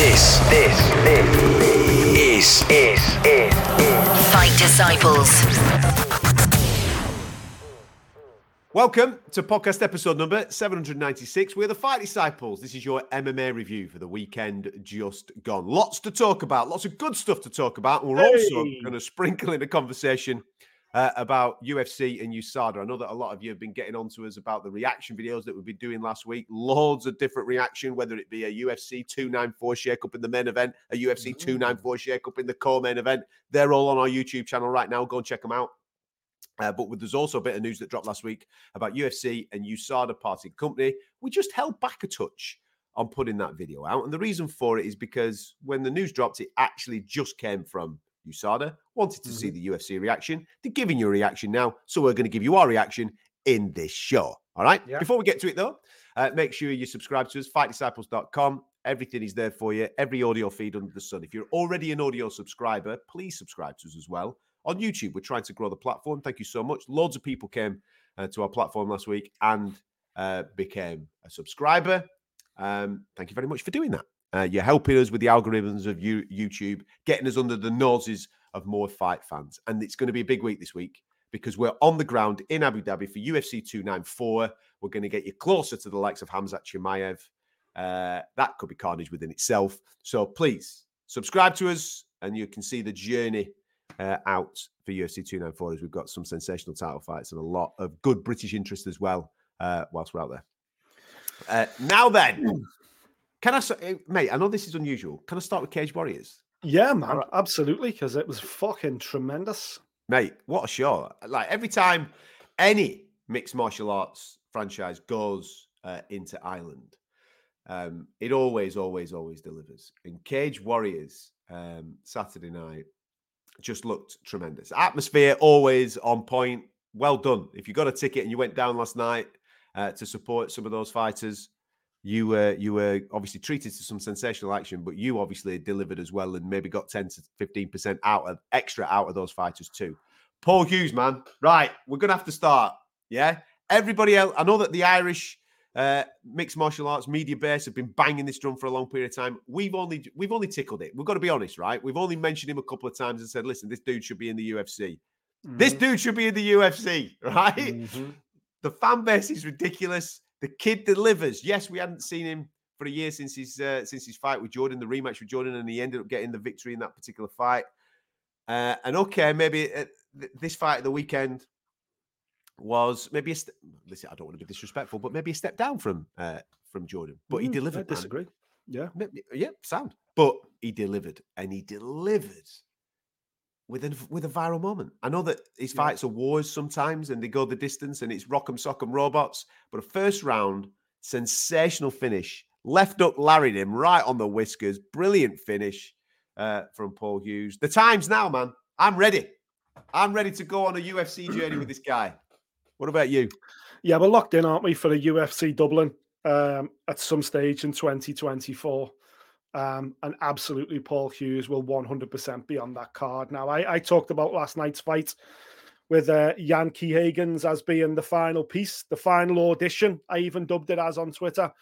This, this, this is, is, is, is Fight Disciples. Welcome to podcast episode number 796. We're the Fight Disciples. This is your MMA review for the weekend just gone. Lots to talk about, lots of good stuff to talk about. And we're hey. also going to sprinkle in a conversation uh, about UFC and USADA. I know that a lot of you have been getting on to us about the reaction videos that we've been doing last week. Loads of different reaction, whether it be a UFC 294 shake-up in the main event, a UFC 294 shake-up in the co-main event. They're all on our YouTube channel right now. Go and check them out. Uh, but there's also a bit of news that dropped last week about UFC and USADA parting company. We just held back a touch on putting that video out. And the reason for it is because when the news dropped, it actually just came from USADA wanted to mm-hmm. see the UFC reaction. They're giving you a reaction now. So we're going to give you our reaction in this show. All right. Yeah. Before we get to it, though, uh, make sure you subscribe to us, fightdisciples.com. Everything is there for you, every audio feed under the sun. If you're already an audio subscriber, please subscribe to us as well. On YouTube, we're trying to grow the platform. Thank you so much. Loads of people came uh, to our platform last week and uh, became a subscriber. Um, thank you very much for doing that. Uh, you're helping us with the algorithms of YouTube, getting us under the noses of more fight fans. And it's going to be a big week this week because we're on the ground in Abu Dhabi for UFC 294. We're going to get you closer to the likes of Hamzat Chimaev. Uh, that could be carnage within itself. So please subscribe to us and you can see the journey uh, out for UFC 294 as we've got some sensational title fights and a lot of good British interest as well uh, whilst we're out there. Uh, now then, can I, eh, mate? I know this is unusual. Can I start with Cage Warriors? Yeah, man, absolutely, because it was fucking tremendous, mate. What a show! Like every time any mixed martial arts franchise goes uh, into Ireland, um, it always, always, always delivers. And Cage Warriors um, Saturday night just looked tremendous. Atmosphere always on point. Well done. If you got a ticket and you went down last night uh, to support some of those fighters, you were you were obviously treated to some sensational action, but you obviously delivered as well and maybe got 10 to 15 percent out of extra out of those fighters too. Paul Hughes, man. Right, we're gonna have to start. Yeah. Everybody else, I know that the Irish uh, mixed martial arts media base have been banging this drum for a long period of time. We've only we've only tickled it. We've got to be honest, right? We've only mentioned him a couple of times and said, listen, this dude should be in the UFC. Mm-hmm. This dude should be in the UFC, right? Mm-hmm. The fan base is ridiculous. The kid delivers. Yes, we hadn't seen him for a year since his uh, since his fight with Jordan, the rematch with Jordan, and he ended up getting the victory in that particular fight. Uh, and okay, maybe uh, th- this fight of the weekend was maybe a st- listen. I don't want to be disrespectful, but maybe a step down from uh, from Jordan. But mm, he delivered. I disagree. Yeah, yeah, sound. But he delivered, and he delivered with a with a viral moment. I know that his fights are wars sometimes and they go the distance and it's rock'em sock'em robots, but a first round sensational finish, left up Larry him right on the whiskers, brilliant finish uh, from Paul Hughes. The time's now, man. I'm ready. I'm ready to go on a UFC journey with this guy. What about you? Yeah, we're locked in, aren't we, for the UFC Dublin um, at some stage in 2024. Um, and absolutely, Paul Hughes will 100% be on that card. Now, I, I talked about last night's fight with uh, Jan Hagens as being the final piece, the final audition. I even dubbed it as on Twitter.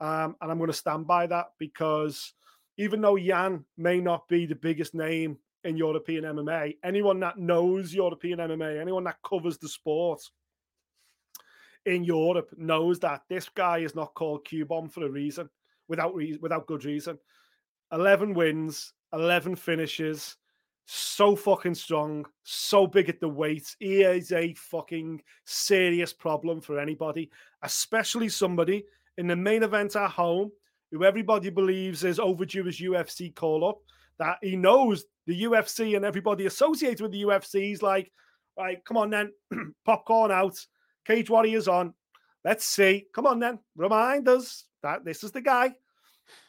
Um, and I'm going to stand by that because even though Jan may not be the biggest name in European MMA, anyone that knows European MMA, anyone that covers the sport, in Europe knows that this guy is not called Q Bomb for a reason, without re- without good reason. Eleven wins, eleven finishes, so fucking strong, so big at the weight. He is a fucking serious problem for anybody, especially somebody in the main event at home who everybody believes is overdue as UFC call up. That he knows the UFC and everybody associated with the UFC. He's like, right, come on then, popcorn out, Cage Warriors on. Let's see. Come on then, remind us that this is the guy.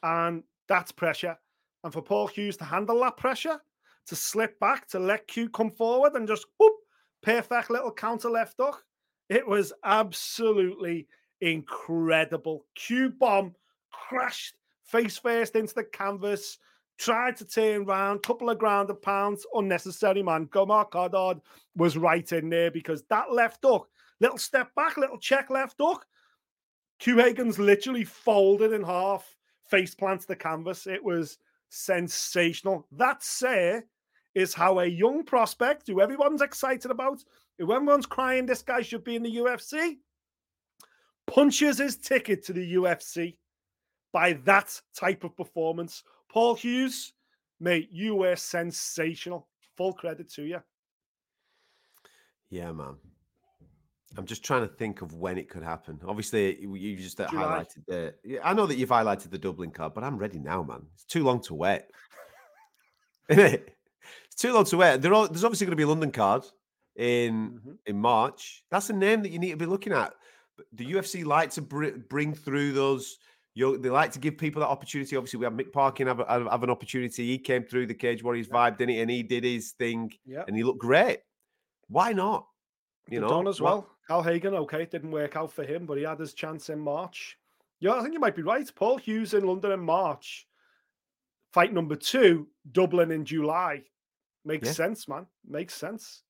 And that's pressure. And for Paul Hughes to handle that pressure, to slip back, to let Q come forward and just whoop, perfect little counter left hook. It was absolutely incredible. Q bomb crashed face first into the canvas, tried to turn round, couple of ground of pounds, unnecessary, man. Gomar Goddard was right in there because that left hook, little step back, little check left hook. Q Hagen's literally folded in half, face plants the canvas. It was sensational. That say is how a young prospect who everyone's excited about, who everyone's crying this guy should be in the UFC, punches his ticket to the UFC by that type of performance. Paul Hughes, mate, you were sensational. Full credit to you. Yeah, man. I'm just trying to think of when it could happen. Obviously, you just uh, July. highlighted the. I know that you've highlighted the Dublin card, but I'm ready now, man. It's too long to wait. Isn't it? It's too long to wait. There are, there's obviously going to be a London card in Mhm. in March. That's the name that you need to be looking at. The UFC like to br- bring through those. They like to give people that opportunity. Obviously, we have Mick Parkin have, have, have an opportunity. He came through the Cage Warriors vibe, didn't he? And he did his thing, Yeah. and he looked great. Why not? You They've know, done as why- well. Cal Hagen, okay, it didn't work out for him, but he had his chance in March. Yeah, I think you might be right. Paul Hughes in London in March. Fight number two, Dublin in July. Makes Yeah. sense, man. Makes sense.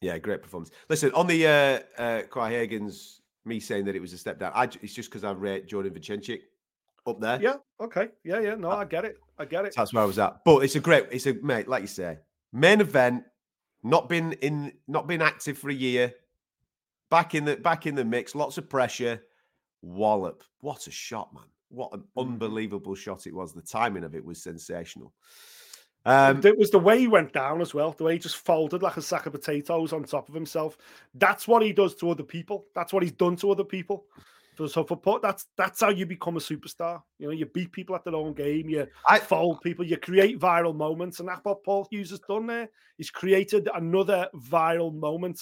Yeah, great performance. Listen, on the uh, uh, Kai Hagen's, me saying that it was a step down, I, it's just because I rate Jordan Vucenic up there. Yeah, okay. Yeah, yeah. No, I get it. I get it. That's where I was at. But it's a great, it's a mate, like you say, main event, not been in, not been active for a year, back in the back in the mix, lots of pressure, wallop. What a shot, man! What an Mm-hmm. unbelievable shot it was. The timing of it was sensational. Um, it was the way he went down as well, the way he just folded like a sack of potatoes on top of himself. That's what he does to other people. That's what he's done to other people. So, so for Paul, that's that's how you become a superstar. You know, you beat people at their own game, you I- fold people, you create viral moments, and that's what Paul Hughes has done there. He's created another viral moment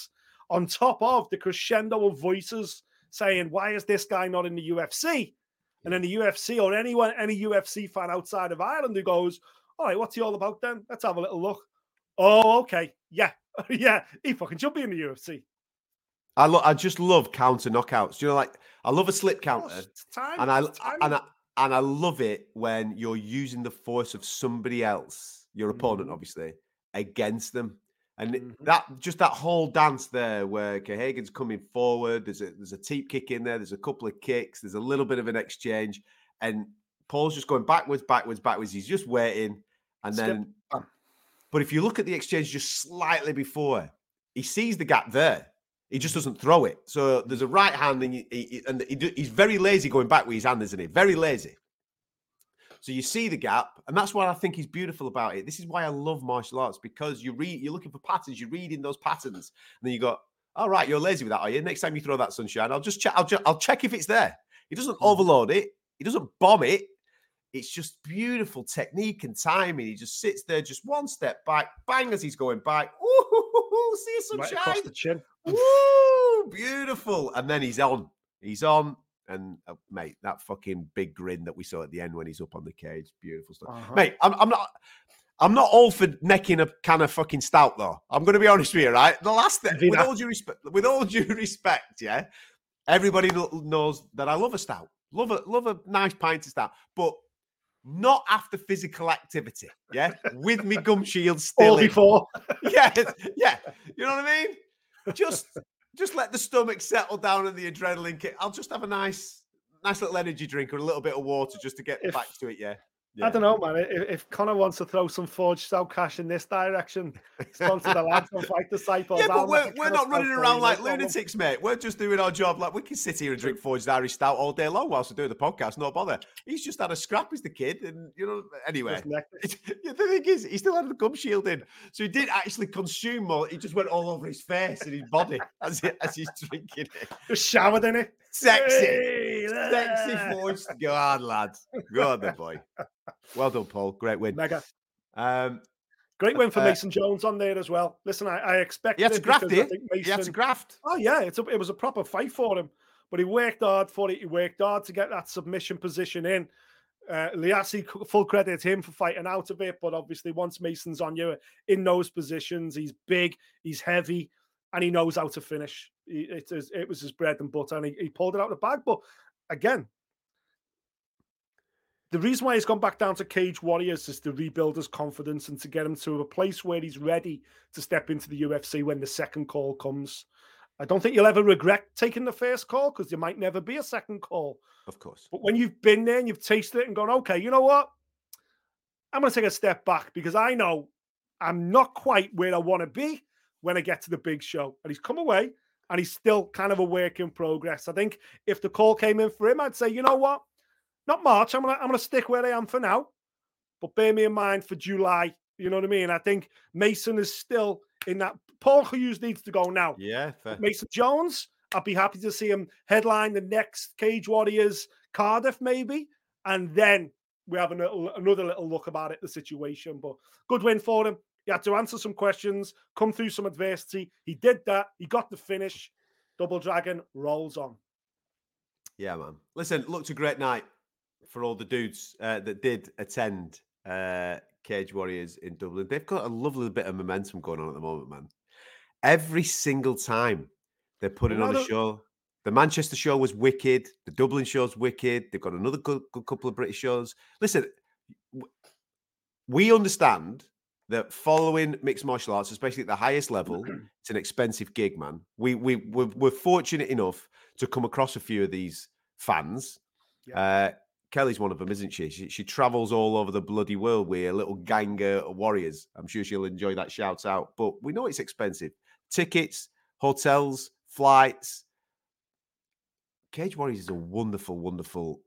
on top of the crescendo of voices saying, "Why is this guy not in the UFC?" And then the UFC or anyone, any UFC fan outside of Ireland who goes, all right, what's he all about then? Let's have a little look. Oh, okay. Yeah. yeah. He fucking should be in the UFC. I lo- I just love counter knockouts. You know, like I love a slip counter. time. and I and I and I love it when you're using the force of somebody else, your opponent, Mhm. obviously, against them. And Mhm. that just that whole dance there, where Kahagan's coming forward, there's a there's a teep kick in there, there's a couple of kicks, there's a little bit of an exchange, and Paul's just going backwards, backwards, backwards. He's just waiting, and then. But if you look at the exchange just slightly before, he sees the gap there. He just doesn't throw it. So there's a right hand, and, he, he- and he, do- he's very lazy going back with his hand, isn't he? Very lazy. So you see the gap, and that's what I think is beautiful about it. This is why I love martial arts because you read, you're looking for patterns, you're reading those patterns, and then you go, "All right, you're lazy with that, are you?" Next time you throw that sunshine, I'll just check. I'll, ju- I'll check if it's there. He doesn't hmm. overload it. He doesn't bomb it. It's just beautiful technique and timing. He just sits there, just one step back, bang as he's going back. Ooh, see you, right sunshine. across the chin. Woo, beautiful. And then he's on. He's on. And uh, mate, that fucking big grin that we saw at the end when he's up on the cage, beautiful stuff. Uh-huh. Mate, I'm, I'm not. I'm not all for necking a can of fucking stout though. I'm going to be honest with you, right? The last thing, with all due respect, with all due respect, yeah, everybody knows that I love a stout, love a love a nice pint of stout, but not after physical activity, yeah, with me gum shield still before. yeah, yeah. You know what I mean? Just just let the stomach settle down and the adrenaline kick. I'll just have a nice nice little energy drink or a little bit of water just to get If- back to it. Yeah. Yeah. I don't know, man. If, if Conor wants to throw some forged out cash in this direction, sponsor the lads and fight disciples. Yeah, but we're, we're not running around like lunatics, mate. We're just doing our job. Like we can sit here and drink forged Irish stout all day long whilst we're doing the podcast. No bother. He's just had a scrap as the kid, and you know. Anyway, the thing is, he still had the gum shield in, so he did actually consume more. He just went all over his face and his body as he, as he's drinking it. Just showered in it. Sexy, hey, sexy forged. Go on, lads. Go on, the boy. Well done, Paul. Great win. Mega. Um, Great win for uh, Mason Jones on there as well. Listen, I, I expected. He had to graft it. Mason, he had to graft. Oh yeah, it's a, it was a proper fight for him, but he worked hard for it. He worked hard to get that submission position in. Uh, Liassi, full credit to him for fighting out of it, but obviously once Mason's on you in those positions, he's big, he's heavy, and he knows how to finish. He, it, is, it was his bread and butter, and he, he pulled it out of the bag. But again, the reason why he's gone back down to Cage Warriors is to rebuild his confidence and to get him to a place where he's ready to step into the UFC when the second call comes. I don't think you'll ever regret taking the first call because there might never be a second call. Of course. But when you've been there and you've tasted it and gone, okay, you know what? I'm going to take a step back because I know I'm not quite where I want to be when I get to the big show. And he's come away and he's still kind of a work in progress. I think if the call came in for him, I'd say, you know what? not March. I'm gonna I'm gonna stick where I am for now, but bear me in mind for July. You know what I mean? I think Mason is still in that. Paul Hughes needs to go now. Yeah, fair. Mason Jones. I'd be happy to see him headline the next Cage Warriors Cardiff, maybe, and then we have a little, another little look about it, the situation. But good win for him. He had to answer some questions, come through some adversity. He did that. He got the finish. Double Dragon rolls on. Yeah, man. Listen, looked a great night for all the dudes uh, that did attend uh, Cage Warriors in Dublin. They've got a lovely bit of momentum going on at the moment, man. Every single time they're putting on a show. The Manchester show was wicked. The Dublin show's wicked. They've got another good, good couple of British shows. Listen, we understand that following mixed martial arts, especially at the highest level, it's an expensive gig, man. We we we're, we're, fortunate enough to come across a few of these fans. Yeah. Uh, Kelly's one of them, isn't she? She, she travels all over the bloody world with a little gang of warriors. I'm sure she'll enjoy that shout out. But we know it's expensive. Tickets, hotels, flights. Cage Warriors is a wonderful, wonderful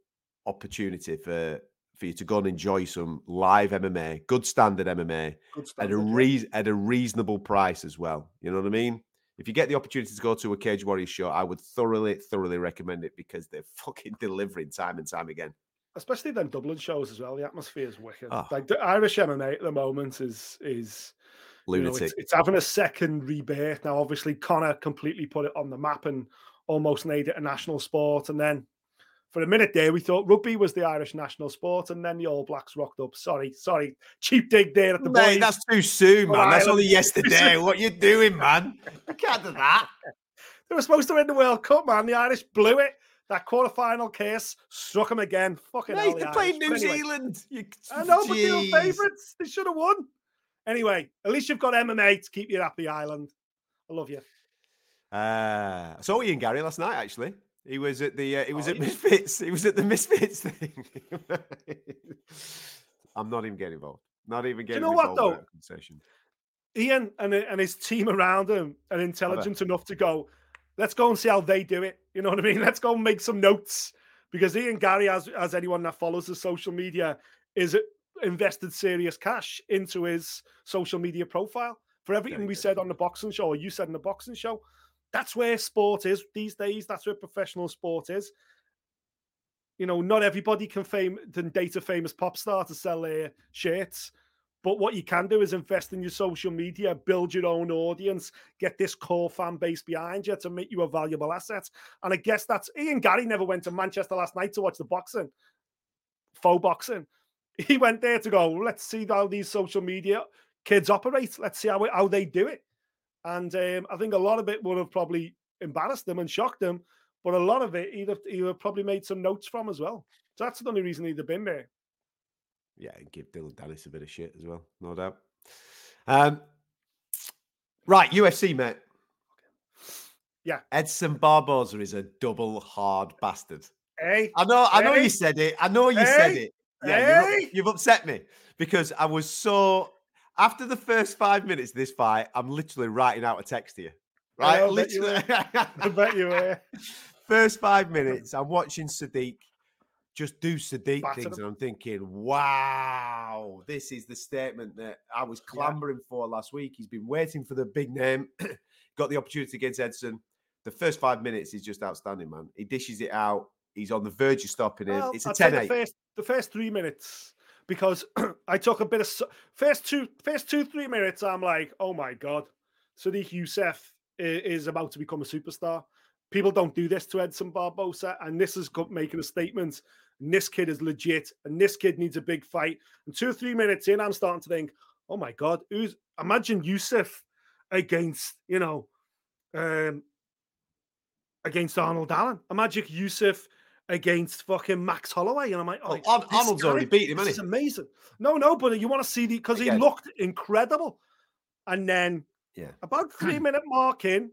opportunity for for you to go and enjoy some live MMA, good standard MMA, good standard, at a re- at a reasonable price as well. You know what I mean? If you get the opportunity to go to a Cage Warriors show, I would thoroughly, thoroughly recommend it because they're fucking delivering time and time again especially then Dublin shows as well. The atmosphere is wicked. Oh. Like the Irish MMA at the moment is is lunatic. You know, it's, it's, having a second rebirth now. Obviously, Conor completely put it on the map and almost made it a national sport. And then for a minute there, we thought rugby was the Irish national sport, and then the All Blacks rocked up. Sorry, sorry, cheap dig there at the Mate, boys. That's too soon, man. That's only yesterday. what you doing, man? You can't do that. They were supposed to win the World Cup, man. The Irish blew it. That quarterfinal case struck him again. Fucking Mate, they played New anyway, Zealand. You, I know, but they were favourites. They should have won. Anyway, at least you've got MMA to keep you happy, Island. I love you. Uh, I saw Ian Garry last night. Actually, he was at the uh, he was oh, at. Misfits. He was at the Misfits thing. I'm not even getting involved. Not even getting. Do you know what though? Ian and and his team around him are intelligent enough to go let's go and see how they do it. You know what I mean? Let's go and make some notes because Ian Garry, as as anyone that follows the social media, is invested serious cash into his social media profile for everything we said on the boxing show, or you said in the boxing show. That's where sport is these days. That's where professional sport is. You know, not everybody can fame can date a famous pop star to sell their shirts. But what you can do is invest in your social media, build your own audience, get this core fan base behind you to make you a valuable asset. And I guess that's Ian Garry never went to Manchester last night to watch the boxing, faux boxing. He went there to go, let's see how these social media kids operate. Let's see how, how they do it. And um, I think a lot of it would have probably embarrassed them and shocked them. But a lot of it he'd have, he'd have probably made some notes from as well. So that's the only reason he'd have been there yeah, and give Dillon Danis a bit of shit as well, no doubt. Um, right, UFC, mate. Yeah, Edson Barboza is a double hard bastard. Hey, I know, I know hey. you said it. I know you hey. said it. yeah, Hey! you've, you've upset me because I was so. After the first five minutes of this fight, I'm literally writing out a text to you. Oh, right, know, I bet you literally. I bet you were. First five minutes, I'm watching Sodiq just do Sodiq Batter things, and I'm thinking, wow, this is the statement that I was clambering for last week. He's been waiting for the big name, got the opportunity against Edson. The first five minutes is just outstanding, man. He dishes it out. He's on the verge of stopping him. Well, it's a I'd say 10 the first the first three minutes because I took a bit of first two first two three minutes. I'm like, oh my god, Sodiq Yusuf is about to become a superstar. People don't do this to Edson Barboza, and this is making a statement. And this kid is legit, and this kid needs a big fight. And two or three minutes in, I'm starting to think, oh my god, who's imagine Yusuf against you know um against Arnold Allen. Imagine Yusuf against fucking Max Holloway. And I'm like, oh, oh Ar- this Arnold's guy- already beat him, is amazing. No, no, but you want to see the because he looked incredible. And then Yeah. about three minute mark in,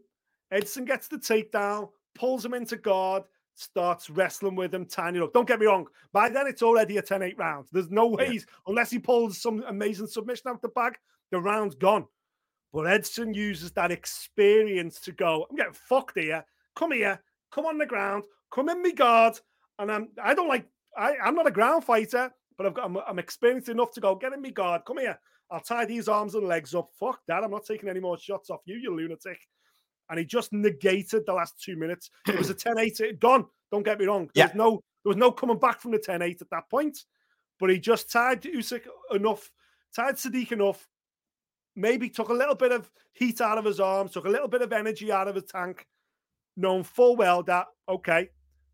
Edson gets the takedown, pulls him into guard, starts wrestling with him, tiny look. Don't get me wrong. By then, it's already a 10 8 round. There's no ways, unless he pulls some amazing submission out the bag, the round's gone. But Edson uses that experience to go, I'm getting fucked here. Come here, come on the ground, come in me guard. And I'm I don't like I, I'm not a ground fighter, but I've got I'm, I'm experienced enough to go, get in me guard, come here. I'll tie these arms and legs up. Fuck that. I'm not taking any more shots off you, you lunatic. And he just negated the last two minutes. It was a 10-8. It gone. Don't get me wrong. There was Yeah. no there was no coming back from the 10-8 at that point. But he just tied Yusuf enough, tied Sodiq enough, maybe took a little bit of heat out of his arms, took a little bit of energy out of his tank, knowing full well that, okay,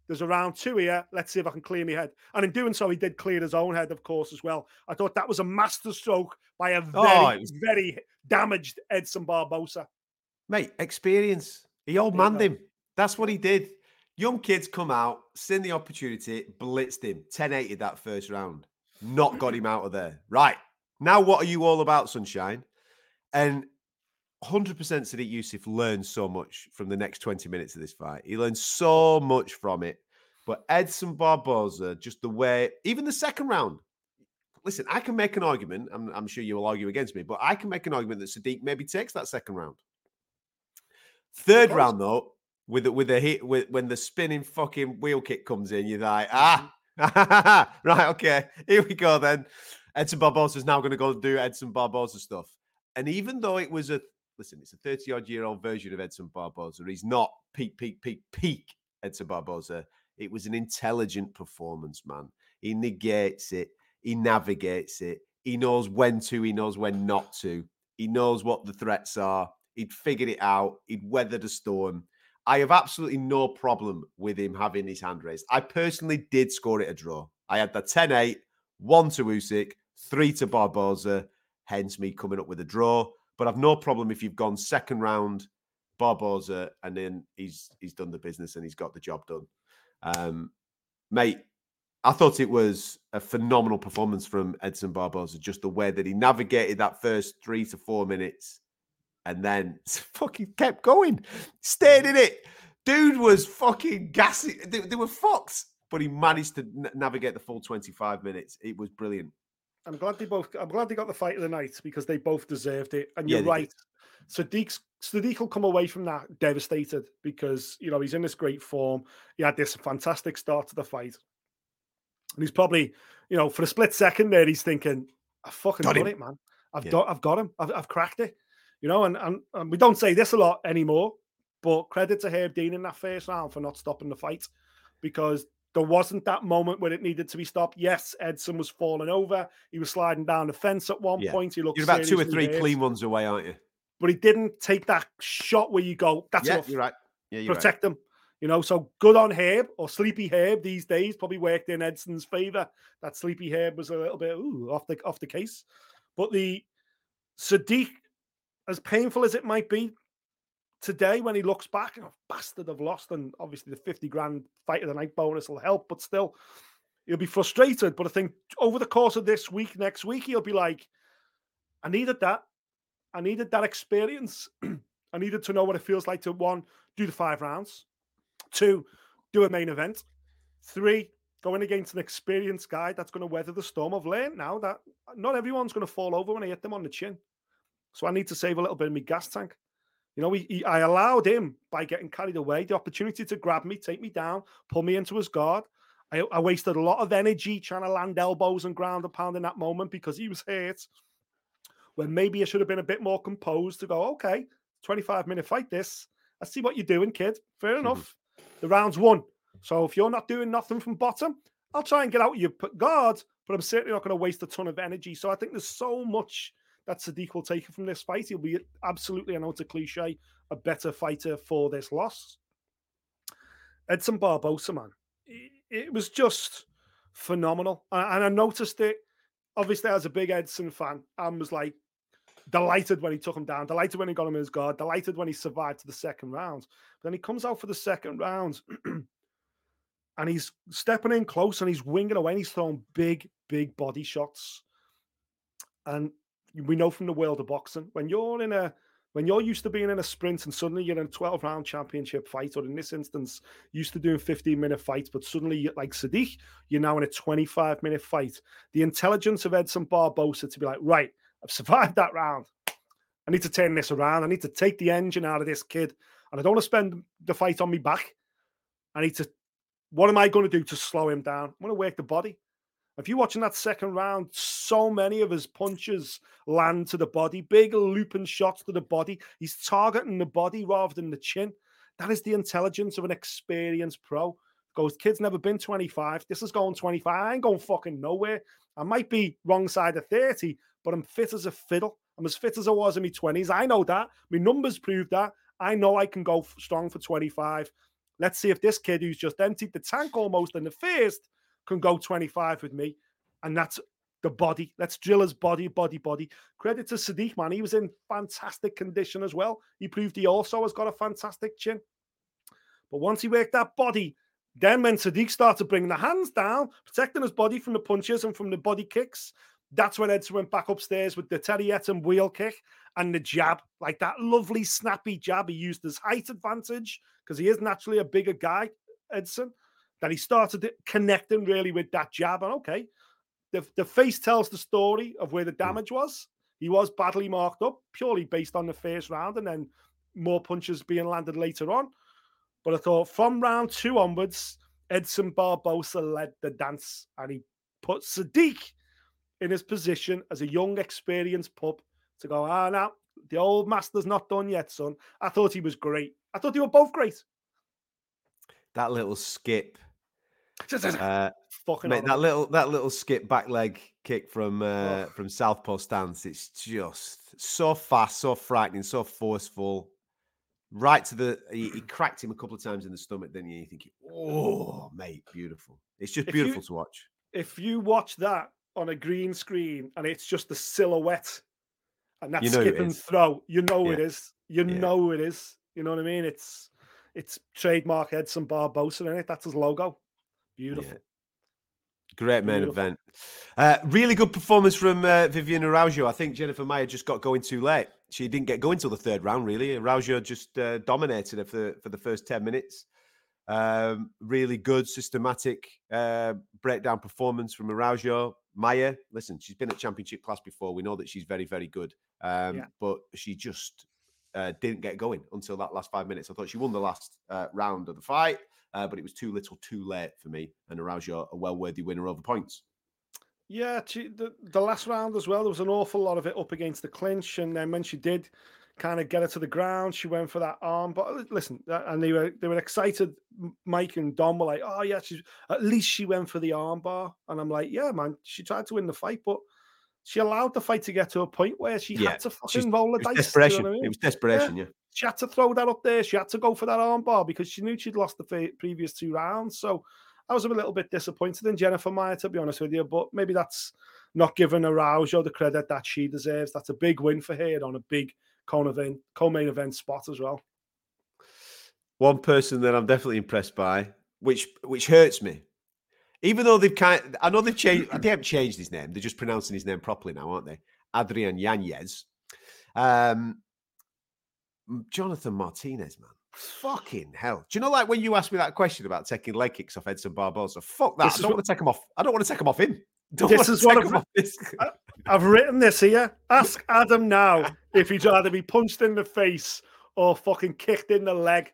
there's a round two here. Let's see if I can clear my head. And in doing so, he did clear his own head, of course, as well. I thought that was a master stroke by a oh, very, Oh, very damaged Edson Barboza. Mate, experience. He old manned him. That's what he did. Young kids come out, seen the opportunity, blitzed him, 10 that first round, not got him out of there. Right. Now, what are you all about, Sunshine? And 100% Sodiq Yusuf learned so much from the next 20 minutes of this fight. He learned so much from it. But Edson Barboza, just the way, even the second round, listen, I can make an argument. I'm, I'm sure you will argue against me, but I can make an argument that Sodiq maybe takes that second round. Third round though, with the, with the hit with when the spinning fucking wheel kick comes in, you're like, ah, right, okay, here we go then. Edson Barboza is now going to go and do Edson Barboza stuff. And even though it was a listen, it's a 30 odd year old version of Edson Barboza. he's not peak, peak, peak, peak Edson Barboza. It was an intelligent performance, man. He negates it, he navigates it, he knows when to, he knows when not to, he knows what the threats are. He'd figured it out, he'd weathered a storm. I have absolutely no problem with him having his hand raised. I personally did score it a draw. I had the 10 8, 1 to Yusuf, 3 to Barboza, hence me coming up with a draw. But I've no problem if you've gone second round, Barboza, and then he's he's done the business and he's got the job done. Um, mate, I thought it was a phenomenal performance from Edson Barboza, just the way that he navigated that first three to four minutes and then fucking kept going, stayed in it. Dude was fucking gassy. They, they were fucked, but he managed to n- navigate the full 25 minutes. It was brilliant. I'm glad they both. I'm glad they got the fight of the night because they both deserved it. And you're right. Sodiq's Sodiq will come away from that devastated because you know he's in this great form. He had this fantastic start to the fight, and he's probably you know for a split second there he's thinking, "I fucking Got done it, man. I've Yeah. got I've got him. I've, I've cracked it." You know, and, and and we don't say this a lot anymore, but credit to Herb Dean in that first round for not stopping the fight because there wasn't that moment where it needed to be stopped. Yes, Edson was falling over. He was sliding down the fence at one Yeah. point. He looked You're about two or three clean ones away, aren't you? but he didn't take that shot where you go, that's yeah, enough. you're right. Yeah, you're right. Protect him. You know, so good on Herb or Sleepy Herb these days. Probably worked in Edson's favor. That Sleepy Herb was a little bit ooh, off the off the case. But the Sodiq, as painful as it might be today when he looks back, oh, bastard, I've lost, and obviously the 50 grand fight of the night bonus will help, but still, he'll be frustrated. But I think over the course of this week, next week, he'll be like, I needed that. I needed that experience. I needed to know what it feels like to one, do the five rounds, two, do a main event, three, going against an experienced guy that's going to weather the storm. I've learned now that not everyone's going to fall over when I hit them on the chin. So I need to save a little bit of my gas tank. You know, he, he, I allowed him by getting carried away the opportunity to grab me, take me down, pull me into his guard. I, I wasted a lot of energy trying to land elbows and ground a pound in that moment because he was hurt. When maybe I should have been a bit more composed to go, okay, 25 minute fight this. I see what you're doing, kid. Fair enough. The round's won. So if you're not doing nothing from bottom, I'll try and get out your guard, but I'm certainly not going to waste a ton of energy. So I think there's so much that Sodiq will take from this fight. He'll be absolutely, I know it's a cliche, a better fighter for this loss. Edson Barboza, man, it was just phenomenal. And I noticed it, obviously, as a big Edson fan, and was like delighted when he took him down, delighted when he got him in his guard, delighted when he survived to the second round. But then he comes out for the second round and he's stepping in close and he's winging away and he's throwing big, big body shots. And we know from the world of boxing, when you're in a when you're used to being in a sprint and suddenly you're in a 12 round championship fight, or in this instance, used to doing 15 minute fights, but suddenly, like Sodiq, you're now in a 25 minute fight. The intelligence of Edson Barboza to be like, right, I've survived that round. I need to turn this around. I need to take the engine out of this kid. And I don't want to spend the fight on me back. I need to, what am I going to do to slow him down? I'm going to work the body. If you're watching that second round, so many of his punches land to the body, big looping shots to the body. He's targeting the body rather than the chin. That is the intelligence of an experienced pro. Goes, kid's never been 25. This is going 25. I ain't going fucking nowhere. I might be wrong side of 30, but I'm fit as a fiddle. I'm as fit as I was in my 20s. I know that. My numbers prove that. I know I can go strong for 25. Let's see if this kid who's just emptied the tank almost in the first can go 25 with me. And that's the body. Let's drill his body, body, body. Credit to Sodiq, man. He was in fantastic condition as well. He proved he also has got a fantastic chin. But once he worked that body, then when Sodiq started bringing the hands down, protecting his body from the punches and from the body kicks, that's when Edson went back upstairs with the Teddy Etten wheel kick and the jab, like that lovely snappy jab. He used his height advantage because he is naturally a bigger guy, Edson that he started connecting really with that jab. And okay, the, the face tells the story of where the hmm. damage was. He was badly marked up purely based on the first round and then more punches being landed later on. But I thought from round two onwards, Edson Barboza led the dance and he put Sodiq in his position as a young, experienced pup to go, ah, now the old master's not done yet, son. I thought he was great. I thought they were both great. That little skip uh, mate, that little that little skip back leg kick from uh, oh. from southpaw stance. It's just so fast, so frightening, so forceful. Right to the he, he cracked him a couple of times in the stomach. Then you think, oh, mate, beautiful. It's just beautiful you, to watch. If you watch that on a green screen and it's just the silhouette and that you know skip and throw, you know yeah. it is. You yeah. know it is. You know what I mean? It's it's trademark Edson Barboza in it. That's his logo. Beautiful. Yeah. Great main Beautiful. event. Uh, really good performance from uh, Viviane Araujo. I think Jennifer Maia just got going too late. She didn't get going till the third round, really. Araujo just uh, dominated her for, for the first 10 minutes. Um, really good, systematic uh, breakdown performance from Araujo. Maia, listen, she's been at championship class before. We know that she's very, very good. Um, yeah. But she just uh, didn't get going until that last five minutes. I thought she won the last uh, round of the fight uh, but it was too little, too late for me. And Araujo, a well-worthy winner over points. Yeah, she, the the last round as well. There was an awful lot of it up against the clinch, and then when she did kind of get her to the ground, she went for that arm. But uh, listen, and they were they were excited. Mike and Dom were like, "Oh yeah, she's at least she went for the arm bar." And I'm like, "Yeah, man, she tried to win the fight, but." She allowed the fight to get to a point where she yeah, had to fucking roll the dice. Desperation. You know I mean? It was desperation, yeah. yeah she had to throw that up there. She had to go for that armbar because she knew she'd lost the previous two rounds. So I was a little bit disappointed in Jennifer Maia, to be honest with you. But maybe that's not giving Araujo the credit that she deserves. That's a big win for her on a big co-main event spot as well. One person that I'm definitely impressed by, which which hurts me, even though they've kind, of, I know they've changed. They haven't changed his name. They're just pronouncing his name properly now, aren't they? Adrian Yanez. Um, Jonathan Martinez, man. Fucking hell. Do you know, like when you asked me that question about taking leg kicks off Edson Barboza? Fuck that. I don't what- want to take him off. I don't want to take him off him. Don't This is what I've- off this. I've written this here. Ask Adam now if he'd rather be punched in the face or fucking kicked in the leg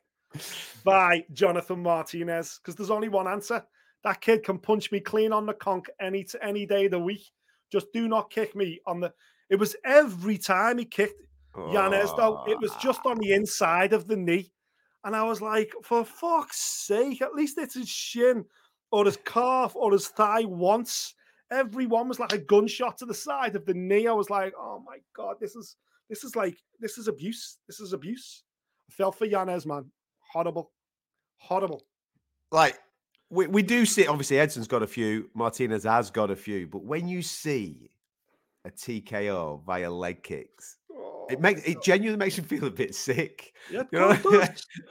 by Jonathan Martinez. Because there's only one answer. That kid can punch me clean on the conch any any day of the week. Just do not kick me on the. It was every time he kicked Yanez, though. It was just on the ah. inside of the knee. And I was like, for fuck's sake, at least it's his shin or his calf or his thigh once. Everyone was like a gunshot to the side of the knee. I was like, oh my god, this is this is like this is abuse. This is abuse. I felt for Yanez, man. Horrible. Horrible. like we, we do see obviously Edson's got a few, Martinez has got a few, but when you see a TKO via leg kicks, it makes it genuinely makes you feel a bit sick. Yeah, You know,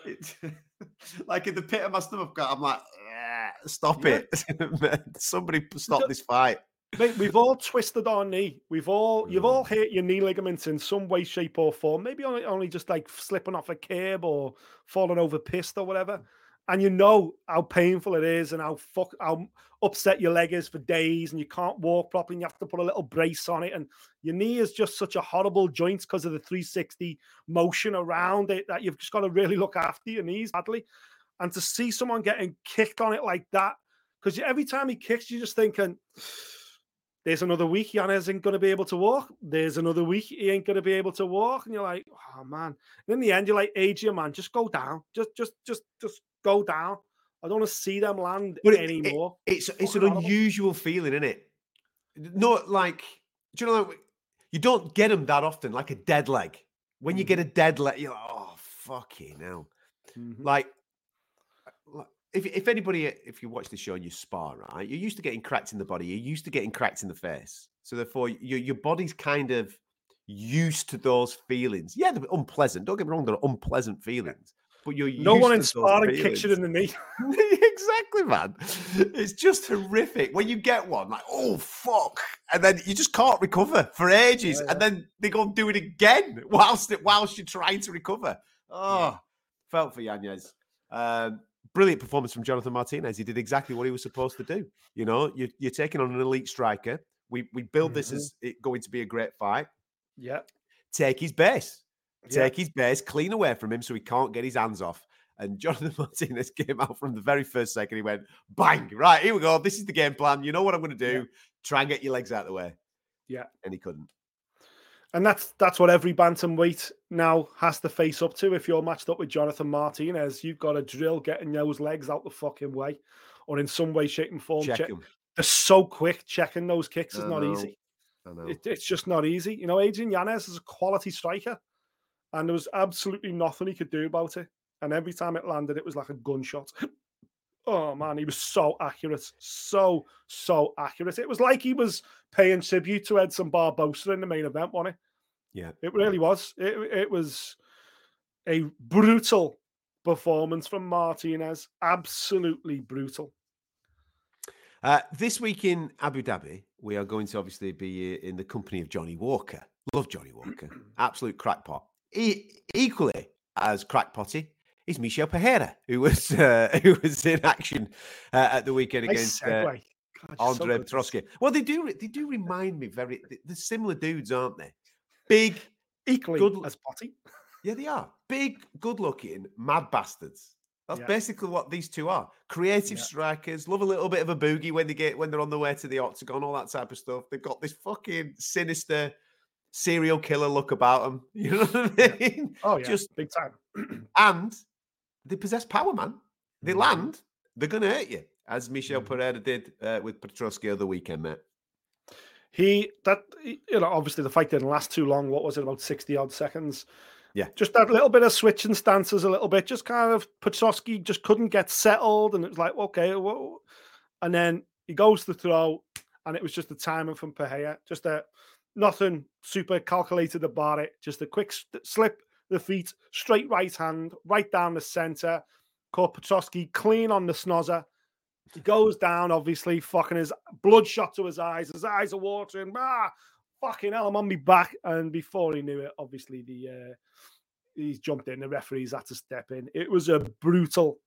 it like in the pit of my stomach, I'm like, "Ah, stop Yeah. it! Somebody stop this fight. Mate, we've all twisted our knee. We've all you've Mm. all hit your knee ligaments in some way, shape, or form. Maybe only, only just like slipping off a curb or falling over pissed or whatever. And you know how painful it is and how fuck how upset your leg is for days, and you can't walk properly, and you have to put a little brace on it. And your knee is just such a horrible joint because of the 360 motion around it that you've just got to really look after your knees badly. And to see someone getting kicked on it like that, because every time he kicks, you're just thinking, there's another week Yanez ain't going to be able to walk. There's another week he ain't going to be able to walk. And you're like, oh man. And in the end, you're like, Adrian, man, just go down. Just, just, just, just go down. I don't want to see them land But it- it- anymore. It's it's an unusual feeling, isn't it? Not like do you know like, you don't get them that often, like a dead leg. When you get Mm-hmm. a dead leg, you're like, oh fucking hell. Mhm. Like, like, if if anybody if you watch the show and you spar, right, you're used to getting cracked in the body, you're used to getting cracked in the face. So therefore, your your body's kind of used to those feelings. Yeah, they're unpleasant. Don't get me wrong, they're unpleasant feelings. But you're no one in those kicks feelings. in the knee. exactly, man. It's just horrific when you get one, like, oh fuck, and then you just can't recover for ages, Yeah, and then they go and do it again whilst it, whilst you're trying to recover. Oh, felt for Yanez. Um, brilliant performance from Jonathan Martinez. He did exactly what he was supposed to do. You know, you, you're taking on an elite striker. We we build this Mhm. as it going to be a great fight. Yeah. Take his base, Yeah. take his base, clean away from him so he can't get his hands off. And Jonathan Martinez came out from the very first second. He went, bang, right, here we go. This is the game plan. You know what I'm going to do. Try and get your legs out of the way. Yeah. And he couldn't. And that's that's what every bantamweight now has to face up to. If you're matched up with Jonathan Martinez, you've got to drill getting those legs out the fucking way, or in some way, shape, and form. Check check-. They're so quick. Checking those kicks is I not know. easy. I know. It, it's just not easy. You know, Adrian Yanez is a quality striker, and there was absolutely nothing he could do about it. And every time it landed, it was like a gunshot. Oh man, he was so accurate, so so accurate. It was like he was paying tribute to Edson Barboza in the main event, wasn't it? Yeah. It really was. It, it was a brutal performance from Martinez. Absolutely brutal. Uh, this week in Abu Dhabi, we are going to obviously be in the company of Johnny Walker. Love Johnny Walker. Absolute crackpot. E- equally as crackpotty is Michel Pereira, who was uh, who was in action uh, at the weekend Nice against uh. God, you're so Andre Well, they do they do remind me very. They're similar dudes, aren't they? Big, Equally good- as potty. yeah, they are big, good-looking, mad bastards. That's Yeah. basically what these two are. Creative Yeah. strikers, love a little bit of a boogie when they get when they're on the way to the octagon, all that type of stuff. They've got this fucking sinister serial killer look about them. You know what I mean? Oh yeah, Just big time. and they possess power, man. They Mhm. land, they're gonna hurt you, as Michel Mhm. Pereira did uh, with Petroski the weekend, mate. He that you know obviously the fight didn't last too long. What was it about sixty odd seconds? Yeah. just that little bit of switching stances, a little bit, just kind of Petroski just couldn't get settled, and it was like okay, whoa. and then he goes to throw, and it was just the timing from Pereira, just a nothing super calculated about it, just a quick slip the feet, straight right hand, right down the center, caught clean on the snozzer. He goes down, obviously, fucking his bloodshot to his eyes. His eyes are watering. Ah, fucking hell, I'm on me back. And before he knew it, obviously, the uh, he's jumped in. The referees had to step in. It was a brutal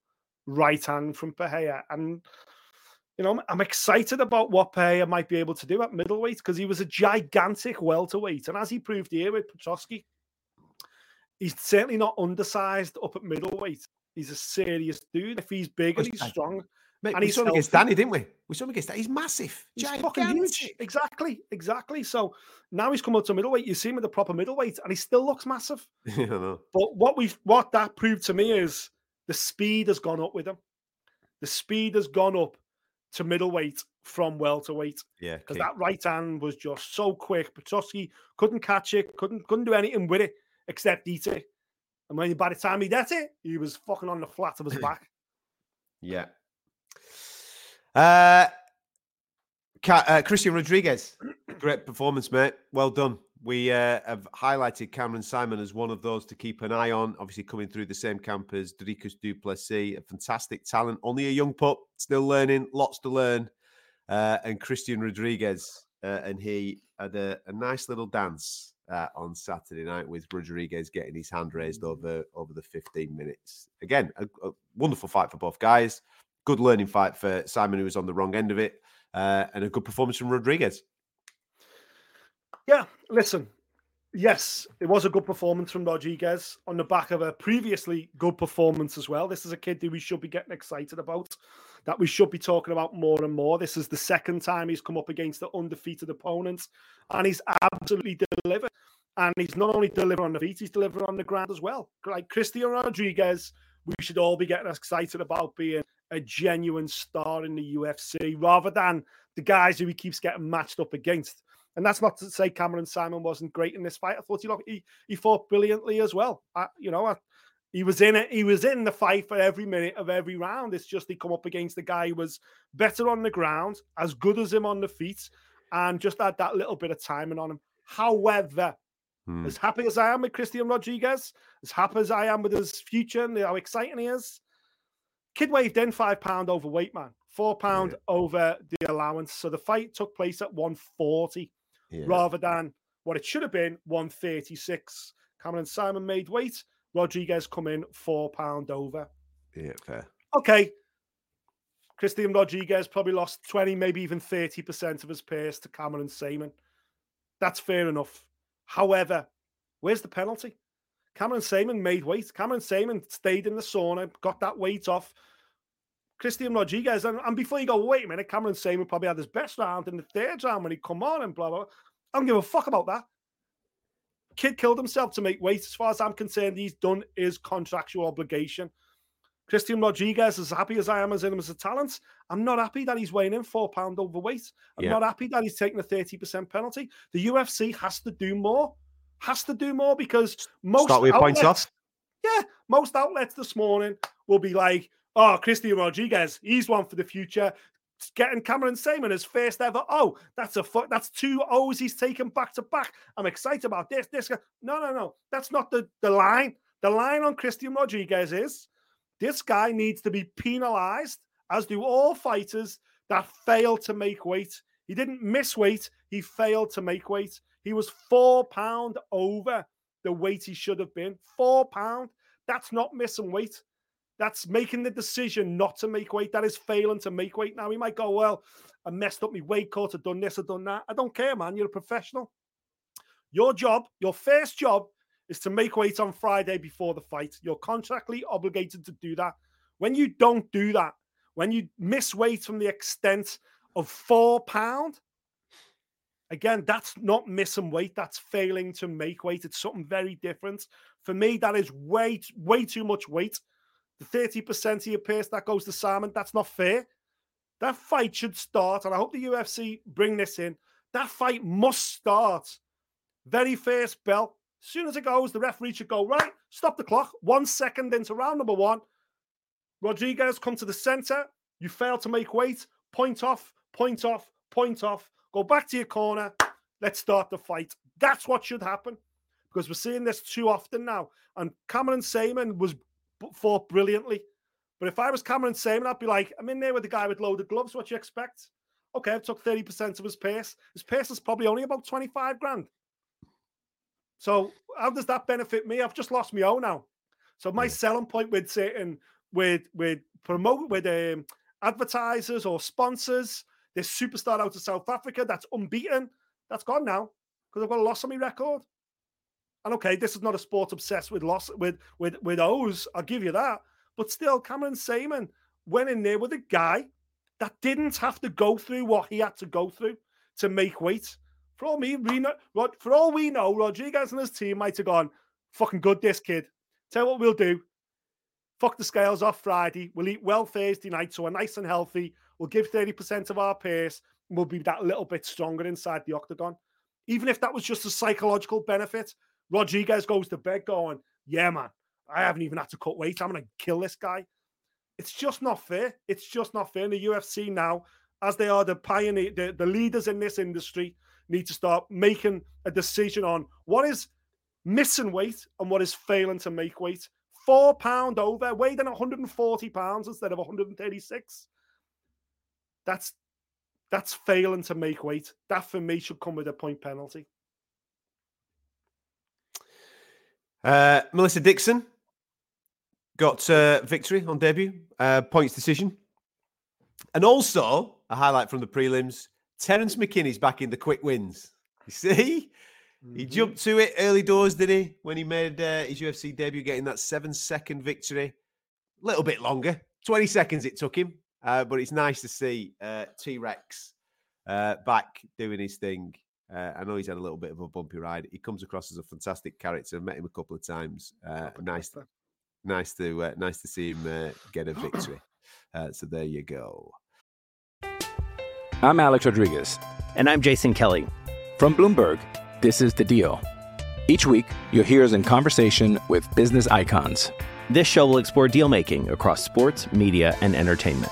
right hand from Pereira, and you know I'm excited about what Pereira might be able to do at middleweight because he was a gigantic welterweight, and as he proved here with Petroski, he's certainly not undersized up at middleweight. He's a serious dude. If he's big oh, and he's strong, Mate, and we he's saw him against. Danny, didn't we? We saw him against Danny. He's massive. He's Gigantic. fucking huge. Exactly, exactly. So now he's come up to middleweight. You see him at the proper middleweight, and he still looks massive. Know. But what we've what that proved to me is the speed has gone up with him. The speed has gone up to middleweight from welterweight Yeah. because that right hand was just so quick. Petroski couldn't catch it, couldn't couldn't do anything with it except eat it. And when by the time he'd ate it, he was fucking on the flat of his back. Yeah. Uh, Ca- uh, Christian Rodriguez, great performance, mate. Well done. We uh, have highlighted Cameron Saaiman as one of those to keep an eye on. Obviously, coming through the same camp as Dricus Du Plessis, a fantastic talent, only a young pup, still learning, lots to learn. Uh, and Christian Rodriguez, uh, and he had a, a nice little dance uh, on Saturday night with Rodriguez getting his hand raised over over the 15 minutes. Again, a, a wonderful fight for both guys. Good learning fight for Saaiman, who was on the wrong end of it, uh, and a good performance from Rodriguez. Yeah, listen. Yes, it was a good performance from Rodriguez on the back of a previously good performance as well. This is a kid that we should be getting excited about, that we should be talking about more and more. This is the second time he's come up against the undefeated opponents, and he's absolutely delivered. And he's not only delivering on the feet, he's delivering on the ground as well. Like Christian Rodriguez, we should all be getting excited about being a genuine star in the UFC rather than the guys who he keeps getting matched up against. And that's not to say Cameron Saaiman wasn't great in this fight. I thought he looked, he, he fought brilliantly as well. I, you know, I, he was in it. He was in the fight for every minute of every round. It's just he come up against a guy who was better on the ground, as good as him on the feet, and just had that little bit of timing on him. However, Hmm. as happy as I am with Christian Rodriguez, as happy as I am with his future and how exciting he is, kid waved in five pound overweight, man, four pound over the allowance. So the fight took place at 140 Yeah. rather than what it should have been 136. Cameron Saaiman made weight. Rodriguez come in four pound over. Yeah, fair. Okay. Christian Rodriguez probably lost 20, maybe even 30% of his pace to Cameron Saaiman. That's fair enough. However, where's the penalty? Cameron Saaiman made weight. Cameron Saaiman stayed in the sauna, got that weight off. Christian Rodriguez, and, and before you go, wait a minute, Cameron Saaiman probably had his best round in the third round when he come on and blah, blah, blah. I don't give a fuck about that. Kid killed himself to make weight. As far as I'm concerned, he's done his contractual obligation. Christian Rodriguez, as happy as I am as him as a talent, I'm not happy that he's weighing in four pound overweight. I'm Yeah. not happy that he's taking a 30% penalty. The UFC has to do more. Has to do more because most Start with points outlets- off. yeah, most outlets this morning will be like, oh, Christian Rodriguez, he's one for the future. Getting Cameron Saaiman his first ever. Oh, that's a fu- that's two O's he's taken back to back. I'm excited about this. This. No, no, no. That's not the, the line. The line on Christian Rodriguez is this guy needs to be penalized, as do all fighters that fail to make weight. He didn't miss weight, he failed to make weight. He was four pound over the weight he should have been. Four pound. That's not missing weight. That's making the decision not to make weight. That is failing to make weight. Now he might go, well, I messed up my weight cut, I've done this, I've done that. I don't care, man. You're a professional. Your job, your first job, is to make weight on Friday before the fight. You're contractually obligated to do that. When you don't do that, when you miss weight from the extent of four pound, again, that's not missing weight. That's failing to make weight. It's something very different. For me, that is way, way too much weight. The 30% of your that goes to Saaiman, that's not fair. That fight should start, and I hope the UFC bring this in. That fight must start. Very first bell. As soon as it goes, the referee should go, right, stop the clock. One second into round number one. Rodriguez, come to the center. You fail to make weight. Point off, point off, point off. Go back to your corner. Let's start the fight. That's what should happen because we're seeing this too often now. And Cameron Saaiman was fought brilliantly. But if I was Cameron Saaiman, I'd be like, I'm in there with the guy with loaded gloves. What you expect? Okay, I've took 30% of his pace. His pace is probably only about 25 grand. So how does that benefit me? I've just lost my own now. So my selling point with sitting with with promote with um, advertisers or sponsors, this superstar out of South Africa that's unbeaten, that's gone now because I've got a loss on my record. And okay, this is not a sport obsessed with loss with with with O's. I'll give you that. But still, Cameron Saaiman went in there with a guy that didn't have to go through what he had to go through to make weight. For all me, Reno, for all we know, Rodriguez and his team might have gone, fucking good, this kid. Tell you what we'll do. Fuck the scales off Friday. We'll eat well Thursday night, so we're nice and healthy. We'll give 30% of our pace, and we'll be that little bit stronger inside the octagon. Even if that was just a psychological benefit, Rodriguez goes to bed going, Yeah, man, I haven't even had to cut weight. I'm going to kill this guy. It's just not fair. It's just not fair. In the UFC now, as they are the pioneer, the, the leaders in this industry, need to start making a decision on what is missing weight and what is failing to make weight. Four pound over, weighed in 140 pounds instead of 136. That's that's failing to make weight. That for me should come with a point penalty. Uh, Melissa Dixon got uh, victory on debut, uh, points decision. And also, a highlight from the prelims Terence McKinney's back in the quick wins. You see? Mm-hmm. He jumped to it early doors, did he? When he made uh, his UFC debut, getting that seven second victory. A little bit longer, 20 seconds it took him. Uh, but it's nice to see uh, T Rex uh, back doing his thing. Uh, I know he's had a little bit of a bumpy ride. He comes across as a fantastic character. I've met him a couple of times. Uh, nice, nice to nice to see him get a victory. so there you go. I'm Alex Rodriguez. And I'm Jason Kelly. From Bloomberg, this is The Deal. Each week, you'll hear us in conversation with business icons. This show will explore deal making across sports, media, and entertainment.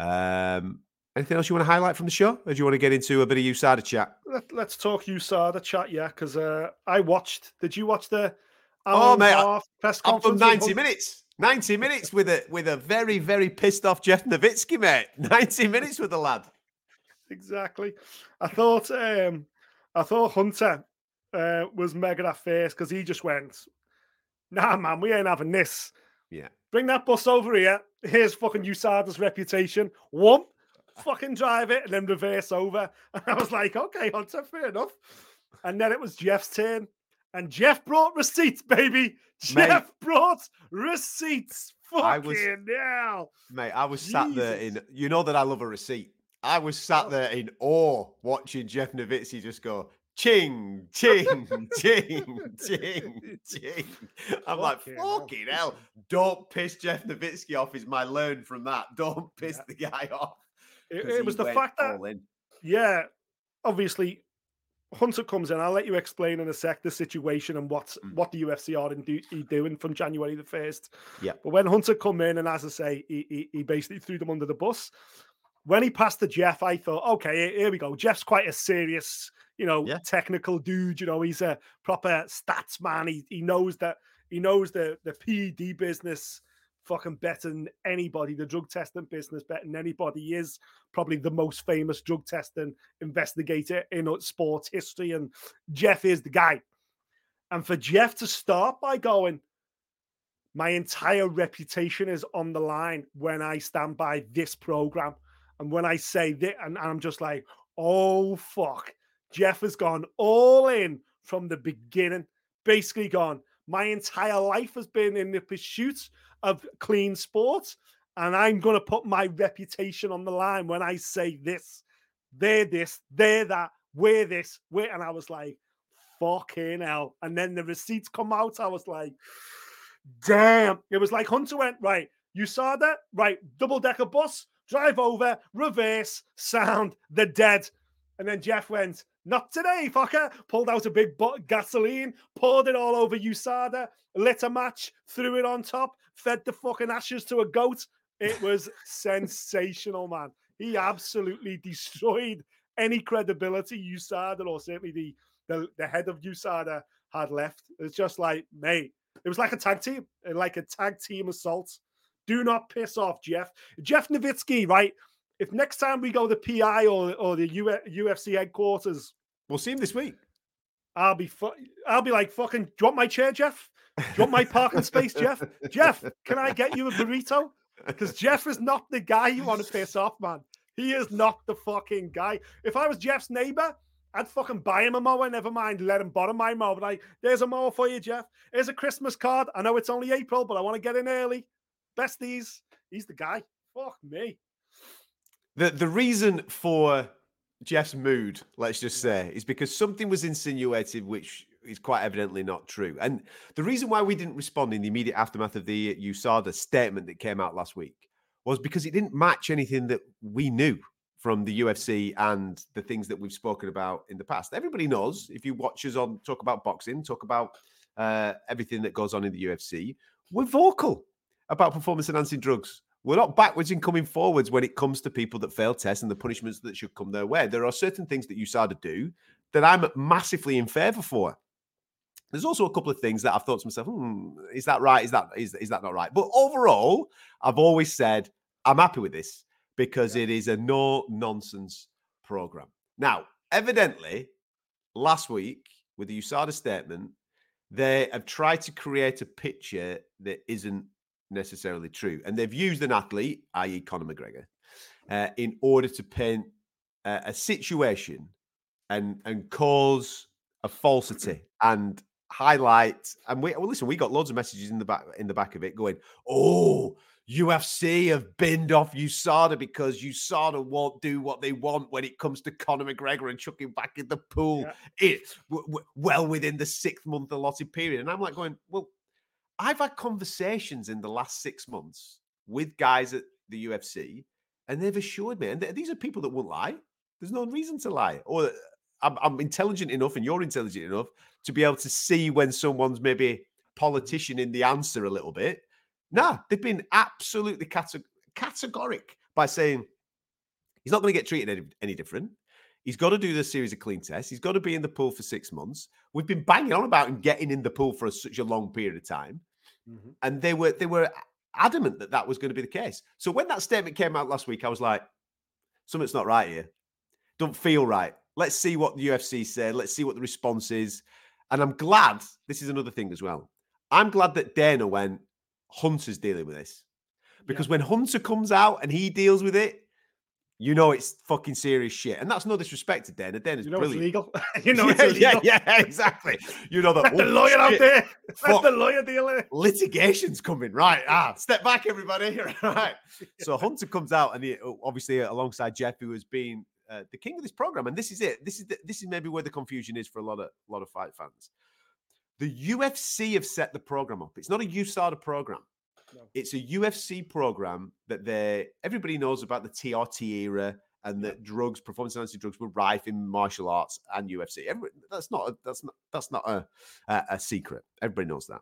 Um, anything else you want to highlight from the show, or do you want to get into a bit of USADA chat? Let, us talk USADA chat, yeah, because uh, I watched. Did you watch the? Oh mate, press conference. ninety minutes. 90 minutes with a with a very very pissed off Jeff Novitzky, mate. 90 minutes with the lad. Exactly. I thought um I thought Hunter uh, was mega at first because he just went, nah man, we ain't having this. Yeah. Bring that bus over here. Here's fucking USADA's reputation. One, fucking drive it and then reverse over. And I was like, okay, Hunter, fair enough. And then it was Jeff's turn. And Jeff brought receipts, baby. Mate, Jeff brought receipts. Fucking I was, hell. Mate, I was Jesus. sat there in, you know that I love a receipt. I was sat oh. there in awe watching Jeff Novitzky just go, ching, ching, ching, ching, ching. I'm like, fucking hell. Don't piss Jeff Novitzky off, is my learn from that. Don't piss yeah. the guy off. It, it was the fact that, yeah, obviously, Hunter comes in. I'll let you explain in a sec the situation and what's mm. what the UFC are do, doing from January the first. Yeah. But when Hunter come in and as I say, he, he, he basically threw them under the bus. When he passed to Jeff, I thought, okay, here we go. Jeff's quite a serious you know, yeah. technical dude. You know, he's a proper stats man. He he knows that he knows the the PED business fucking better than anybody, the drug testing business better than anybody. He is probably the most famous drug testing investigator in uh, sports history. And Jeff is the guy. And for Jeff to start by going, my entire reputation is on the line when I stand by this program. And when I say that, and I'm just like, oh, fuck. Jeff has gone all in from the beginning, basically gone. My entire life has been in the pursuit of clean sports, and I'm going to put my reputation on the line when I say this. They're this, they're that. wear this, wear. And I was like, fucking hell. And then the receipts come out. I was like, damn. It was like Hunter went, right, you saw that? Right, double decker bus, drive over, reverse, sound, the dead. And then Jeff went, not today, fucker. Pulled out a big butt gasoline, poured it all over USADA, lit a match, threw it on top, fed the fucking ashes to a goat. It was sensational, man. He absolutely destroyed any credibility USADA or certainly the, the, the head of USADA had left. It's just like, mate, it was like a tag team, like a tag team assault. Do not piss off, Jeff. Jeff Novitzky, right? If next time we go to the PI or, or the UFC headquarters, we'll see him this week. I'll be fu- I'll be like fucking. Do you want my chair, Jeff? Do you want my parking space, Jeff? Jeff, can I get you a burrito? Because Jeff is not the guy you want to piss off, man. He is not the fucking guy. If I was Jeff's neighbor, I'd fucking buy him a mower. Never mind, let him bottom my mower. But like, there's a mower for you, Jeff. Here's a Christmas card. I know it's only April, but I want to get in early. Besties, he's the guy. Fuck me. The the reason for Jeff's mood, let's just say, is because something was insinuated which is quite evidently not true. And the reason why we didn't respond in the immediate aftermath of the USADA statement that came out last week was because it didn't match anything that we knew from the UFC and the things that we've spoken about in the past. Everybody knows if you watch us on talk about boxing, talk about uh, everything that goes on in the UFC, we're vocal about performance enhancing drugs. We're not backwards in coming forwards when it comes to people that fail tests and the punishments that should come their way. There are certain things that USADA do that I'm massively in favour for. There's also a couple of things that I've thought to myself, hmm, is that right? Is that is, is that not right? But overall, I've always said I'm happy with this because yeah. it is a no nonsense program. Now, evidently, last week with the USADA statement, they have tried to create a picture that isn't necessarily true. And they've used an athlete, i.e., Conor McGregor, uh, in order to paint uh, a situation and and cause a falsity and highlight. And we well, listen, we got loads of messages in the back in the back of it going, "Oh, UFC have binned off USADA because USADA won't do what they want when it comes to Conor McGregor and chuck him back in the pool. Yeah. It w- w- well within the six month allotted period." And I'm like going, "Well." I've had conversations in the last six months with guys at the UFC, and they've assured me, and these are people that won't lie. There's no reason to lie. Or uh, I'm, I'm intelligent enough, and you're intelligent enough to be able to see when someone's maybe politician in the answer a little bit. Nah, they've been absolutely categ- categoric by saying he's not going to get treated any, any different. He's got to do this series of clean tests. He's got to be in the pool for six months. We've been banging on about him getting in the pool for a, such a long period of time. Mm-hmm. And they were they were adamant that that was going to be the case. So when that statement came out last week, I was like, something's not right here. Don't feel right. Let's see what the UFC said. Let's see what the response is. And I'm glad this is another thing as well. I'm glad that Dana went, Hunter's dealing with this. Because yeah. when Hunter comes out and he deals with it, you know it's fucking serious shit. And that's no disrespect to Dana. Dana's you know brilliant. It's legal. you know yeah, it's illegal. Yeah, yeah, exactly. You know that the lawyer out there. Let the lawyer dealer. Litigation's coming. Right. Ah, step back, everybody. right. So Hunter comes out and he obviously alongside Jeff, who has been uh, the king of this program. And this is it. This is the, this is maybe where the confusion is for a lot of a lot of fight fans. The UFC have set the program up. It's not a USADA program. No. It's a UFC program that they everybody knows about the TRT era and that drugs, performance enhancing drugs, were rife in martial arts and UFC. Every, that's not a, that's not that's not a, a, a secret. Everybody knows that.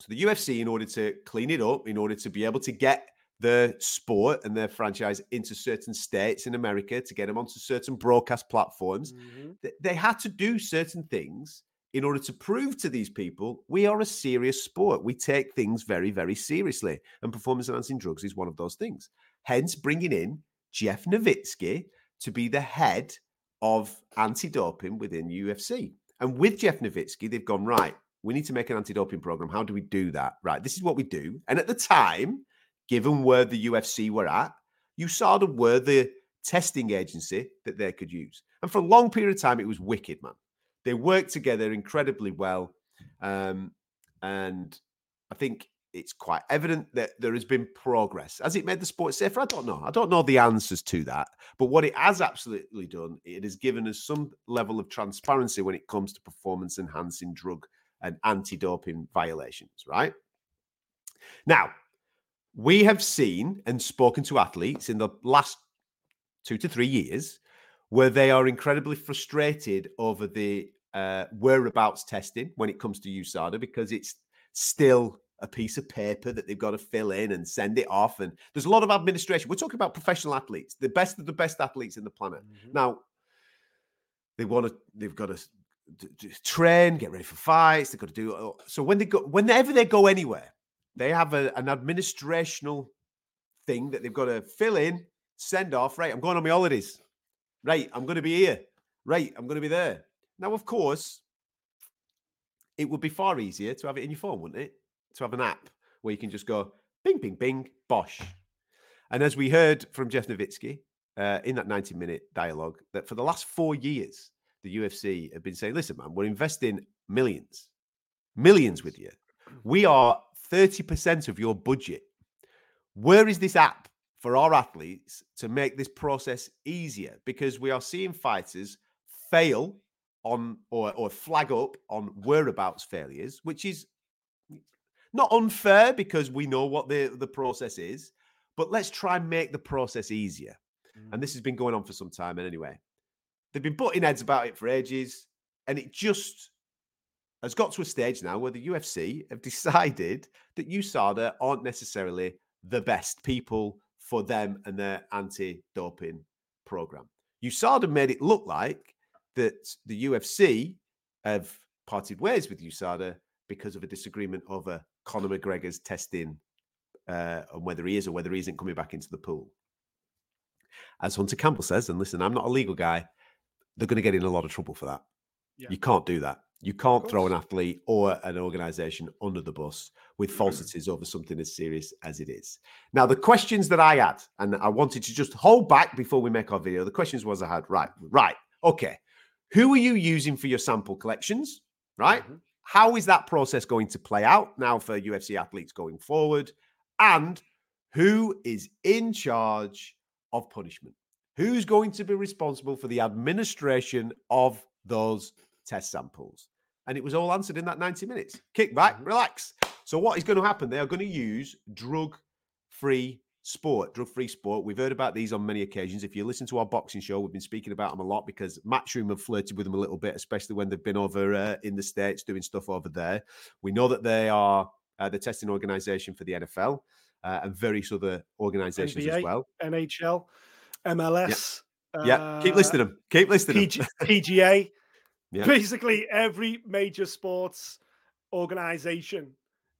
So the UFC, in order to clean it up, in order to be able to get the sport and their franchise into certain states in America, to get them onto certain broadcast platforms, mm-hmm. they had to do certain things in order to prove to these people we are a serious sport. We take things very, very seriously. And performance enhancing drugs is one of those things. Hence, bringing in Jeff Novitzky to be the head of anti doping within UFC. And with Jeff Novitzky, they've gone, right, we need to make an anti doping program. How do we do that? Right, this is what we do. And at the time, given where the UFC were at, USADA were the testing agency that they could use. And for a long period of time, it was wicked, man. They work together incredibly well. Um, and I think it's quite evident that there has been progress. Has it made the sport safer? I don't know. I don't know the answers to that. But what it has absolutely done, it has given us some level of transparency when it comes to performance enhancing drug and anti doping violations, right? Now, we have seen and spoken to athletes in the last two to three years where they are incredibly frustrated over the uh, whereabouts testing when it comes to USADA because it's still a piece of paper that they've got to fill in and send it off. And there's a lot of administration. We're talking about professional athletes, the best of the best athletes in the planet. Mm-hmm. Now, they want to, they've got to train, get ready for fights. They've got to do so when they go, whenever they go anywhere, they have a, an administrational thing that they've got to fill in, send off. Right, I'm going on my holidays. Right, I'm going to be here. Right, I'm going to be there. Now, of course, it would be far easier to have it in your phone, wouldn't it? To have an app where you can just go bing, bing, bing, bosh. And as we heard from Jeff Novitzky uh, in that 90 minute dialogue, that for the last four years, the UFC have been saying, listen, man, we're investing millions, millions with you. We are 30% of your budget. Where is this app for our athletes to make this process easier? Because we are seeing fighters fail on or, or flag up on whereabouts failures, which is not unfair because we know what the, the process is, but let's try and make the process easier. Mm. And this has been going on for some time. And anyway, they've been butting heads about it for ages, and it just has got to a stage now where the UFC have decided that USADA aren't necessarily the best people for them and their anti-doping program. USADA made it look like that the UFC have parted ways with USADA because of a disagreement over Conor McGregor's testing uh, on whether he is or whether he isn't coming back into the pool. As Hunter Campbell says, and listen, I'm not a legal guy, they're going to get in a lot of trouble for that. Yeah. You can't do that. You can't throw an athlete or an organization under the bus with mm-hmm. falsities over something as serious as it is. Now, the questions that I had, and I wanted to just hold back before we make our video, the questions was I had, right, right, okay. Who are you using for your sample collections? Right? Mm-hmm. How is that process going to play out now for UFC athletes going forward? And who is in charge of punishment? Who's going to be responsible for the administration of those test samples? And it was all answered in that 90 minutes. Kick back, mm-hmm. relax. So, what is going to happen? They are going to use drug free sport, drug free sport. We've heard about these on many occasions. If you listen to our boxing show, we've been speaking about them a lot because Matchroom have flirted with them a little bit, especially when they've been over uh, in the States doing stuff over there. We know that they are uh, the testing organization for the NFL uh, and various other organizations NBA, as well. NHL, MLS. Yeah, keep listing them. Keep listing PG- them. PGA. Yeah. Basically, every major sports organization,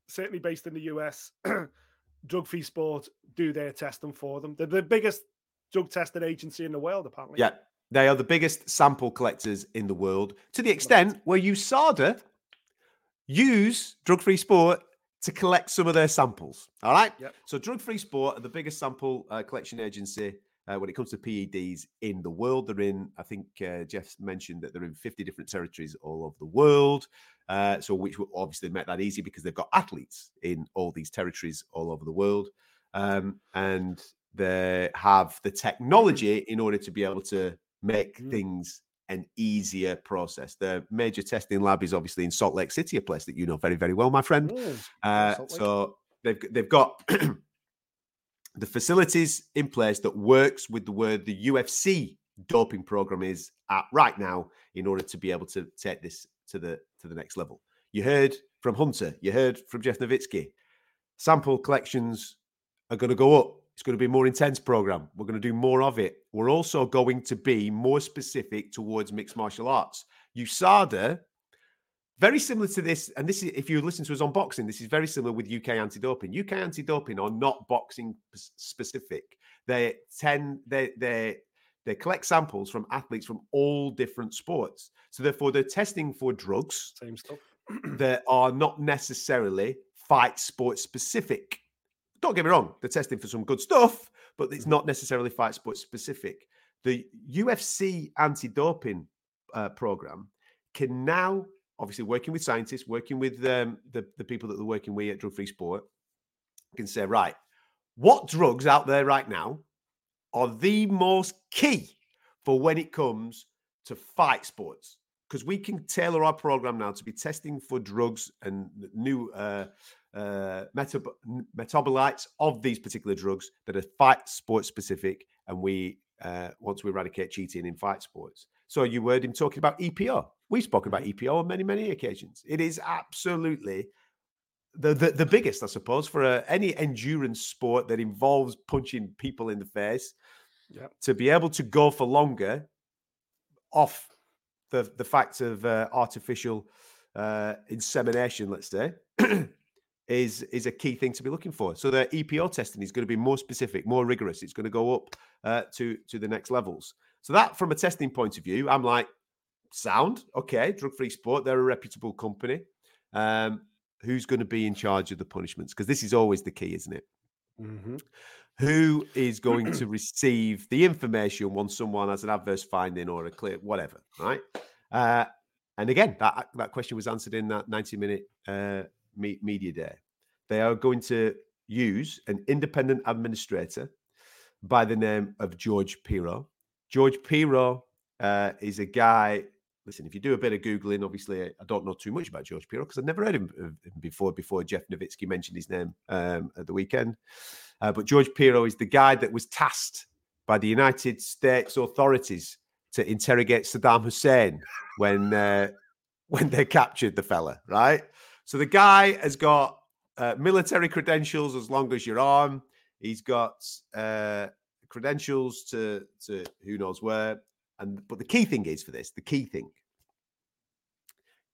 certainly based in the US, drug free sport do their testing for them. They're the biggest drug testing agency in the world, apparently. Yeah, they are the biggest sample collectors in the world to the extent where USADA use drug free sport to collect some of their samples. All right. Yep. So, drug free sport are the biggest sample uh, collection agency uh, when it comes to PEDs in the world. They're in, I think uh, Jeff mentioned that they're in 50 different territories all over the world. Uh, so, which will obviously make that easy because they've got athletes in all these territories all over the world. Um, and they have the technology in order to be able to make mm. things an easier process. The major testing lab is obviously in Salt Lake City, a place that you know very, very well, my friend. uh, so they've they've got the facilities in place that works with the word the UFC doping program is at right now in order to be able to take this to the to the next level. You heard from Hunter, you heard from Jeff Novitzky. Sample collections are going to go up. It's going to be a more intense program. We're going to do more of it. We're also going to be more specific towards mixed martial arts. USADA very similar to this, and this is if you listen to us on boxing, this is very similar with UK anti-doping. UK anti-doping are not boxing specific. They tend they they they collect samples from athletes from all different sports. So therefore, they're testing for drugs. Same stuff. that are not necessarily fight sport specific. Don't get me wrong, they're testing for some good stuff, but it's not necessarily fight sport specific. The UFC anti-doping uh, program can now obviously working with scientists, working with um, the, the people that they're working with at Drug Free Sport, can say, right, what drugs out there right now are the most key for when it comes to fight sports? Because we can tailor our program now to be testing for drugs and new uh, uh, metab- metabolites of these particular drugs that are fight sports specific, and we uh, want to eradicate cheating in fight sports. So you heard him talking about EPO. We've spoken about EPO on many, many occasions. It is absolutely the the, the biggest, I suppose, for a, any endurance sport that involves punching people in the face. Yep. To be able to go for longer off the the fact of uh, artificial uh, insemination, let's say, is is a key thing to be looking for. So the EPO testing is going to be more specific, more rigorous. It's going to go up uh, to to the next levels. So that, from a testing point of view, I'm like, sound okay, drug free sport. They're a reputable company. Um, who's going to be in charge of the punishments? Because this is always the key, isn't it? Mm-hmm. Who is going to receive the information once someone has an adverse finding or a clear whatever, right? Uh, and again, that that question was answered in that 90 minute uh, me- media day. They are going to use an independent administrator by the name of George Piro. George Piro uh, is a guy. Listen, if you do a bit of googling, obviously I don't know too much about George Piro because I've never heard him before. Before Jeff Novitzky mentioned his name um, at the weekend, uh, but George Piro is the guy that was tasked by the United States authorities to interrogate Saddam Hussein when uh, when they captured the fella, right? So the guy has got uh, military credentials as long as your arm. He's got uh, credentials to to who knows where. And but the key thing is for this, the key thing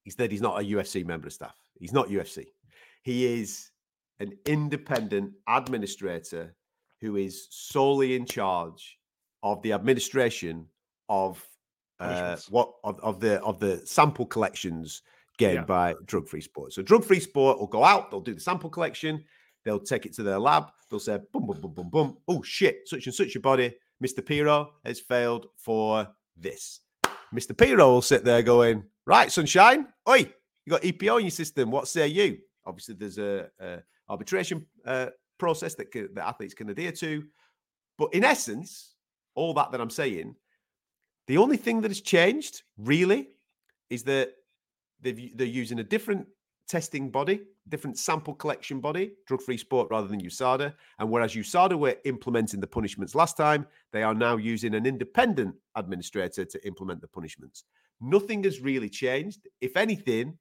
is that he's not a UFC member of staff. He's not UFC. He is an independent administrator who is solely in charge of the administration of uh, what of, of the of the sample collections gained yeah. by drug free sport. So drug free sport will go out, they'll do the sample collection, they'll take it to their lab, they'll say boom, boom, boom, boom, boom. Oh shit, such and such a body, Mr. Piro has failed for this. Mr. Piro will sit there going, right, sunshine, oi, you got EPO in your system. What say you? Obviously, there's a, a arbitration uh, process that the athletes can adhere to, but in essence, all that that I'm saying, the only thing that has changed really is that they're using a different testing body, different sample collection body, drug free sport rather than USADA. And whereas USADA were implementing the punishments last time, they are now using an independent administrator to implement the punishments. Nothing has really changed. If anything,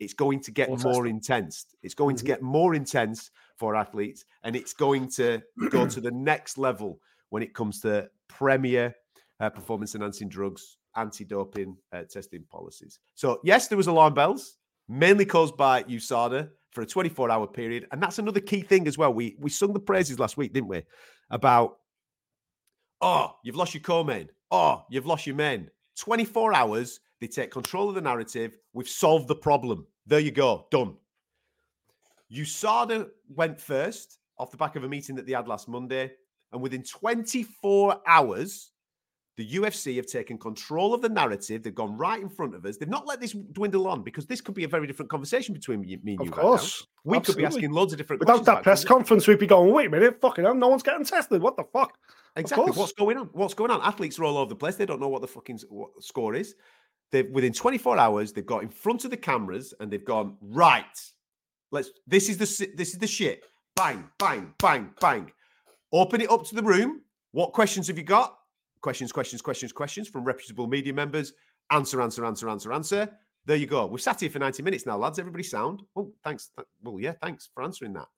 it's going to get more intense. It's going mm-hmm. to get more intense for athletes and it's going to go to the next level when it comes to premier uh, performance enhancing drugs, anti doping uh, testing policies. So, yes, there was alarm bells mainly caused by USADA for a 24 hour period. And that's another key thing as well. We we sung the praises last week, didn't we? About, oh, you've lost your co-main. Oh, you've lost your men. 24 hours, they take control of the narrative. We've solved the problem. There you go, done. USADA went first off the back of a meeting that they had last Monday. And within 24 hours, the UFC have taken control of the narrative. They've gone right in front of us. They've not let this dwindle on because this could be a very different conversation between me, and you. Of course. Right we Absolutely. could be asking loads of different questions. Without that press conference, we'd be going, wait a minute, fucking hell, no one's getting tested. What the fuck? Exactly. What's going on? What's going on? Athletes are all over the place. They don't know what the fucking what score is. They've within 24 hours, they've got in front of the cameras and they've gone, right, let's this is the this is the shit. Bang, bang, bang, bang. Open it up to the room. What questions have you got? Questions, questions, questions, questions from reputable media members. Answer, answer, answer, answer, answer. There you go. We've sat here for 90 minutes now, lads. Everybody sound? Oh, thanks. Well, yeah, thanks for answering that.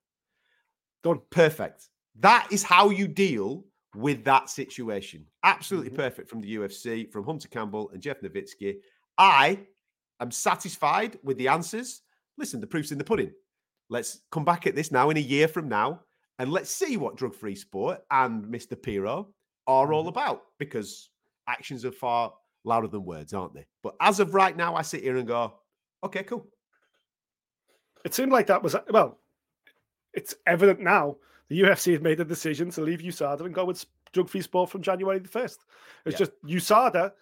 Done. Perfect. That is how you deal with that situation. Absolutely mm-hmm. perfect from the UFC, from Hunter Campbell and Jeff Novitzky. I am satisfied with the answers. Listen, the proof's in the pudding. Let's come back at this now in a year from now and let's see what drug free sport and Mr. Piro are all mm-hmm. about because actions are far louder than words, aren't they? But as of right now, I sit here and go, okay, cool. It seemed like that was, well, it's evident now the UFC have made the decision to leave USADA and go with drug free sport from January the 1st. It's yeah. just USADA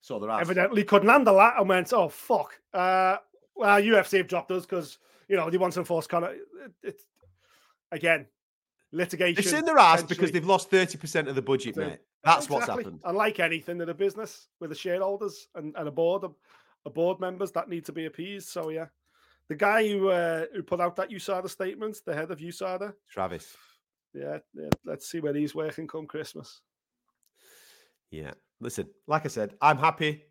so evidently couldn't handle that and went, oh, fuck. Uh, well, UFC have dropped us because, you know, they want to enforce kind of, it, again, litigation. It's in their ass because they've lost 30% of the budget, mate. That's exactly. what's happened. And like anything in a business with the shareholders and, and a board, a board members that need to be appeased. So yeah, the guy who uh, who put out that USADA statement, the head of USADA, Travis. Yeah, yeah, let's see where he's working come Christmas. Yeah, listen, like I said, I'm happy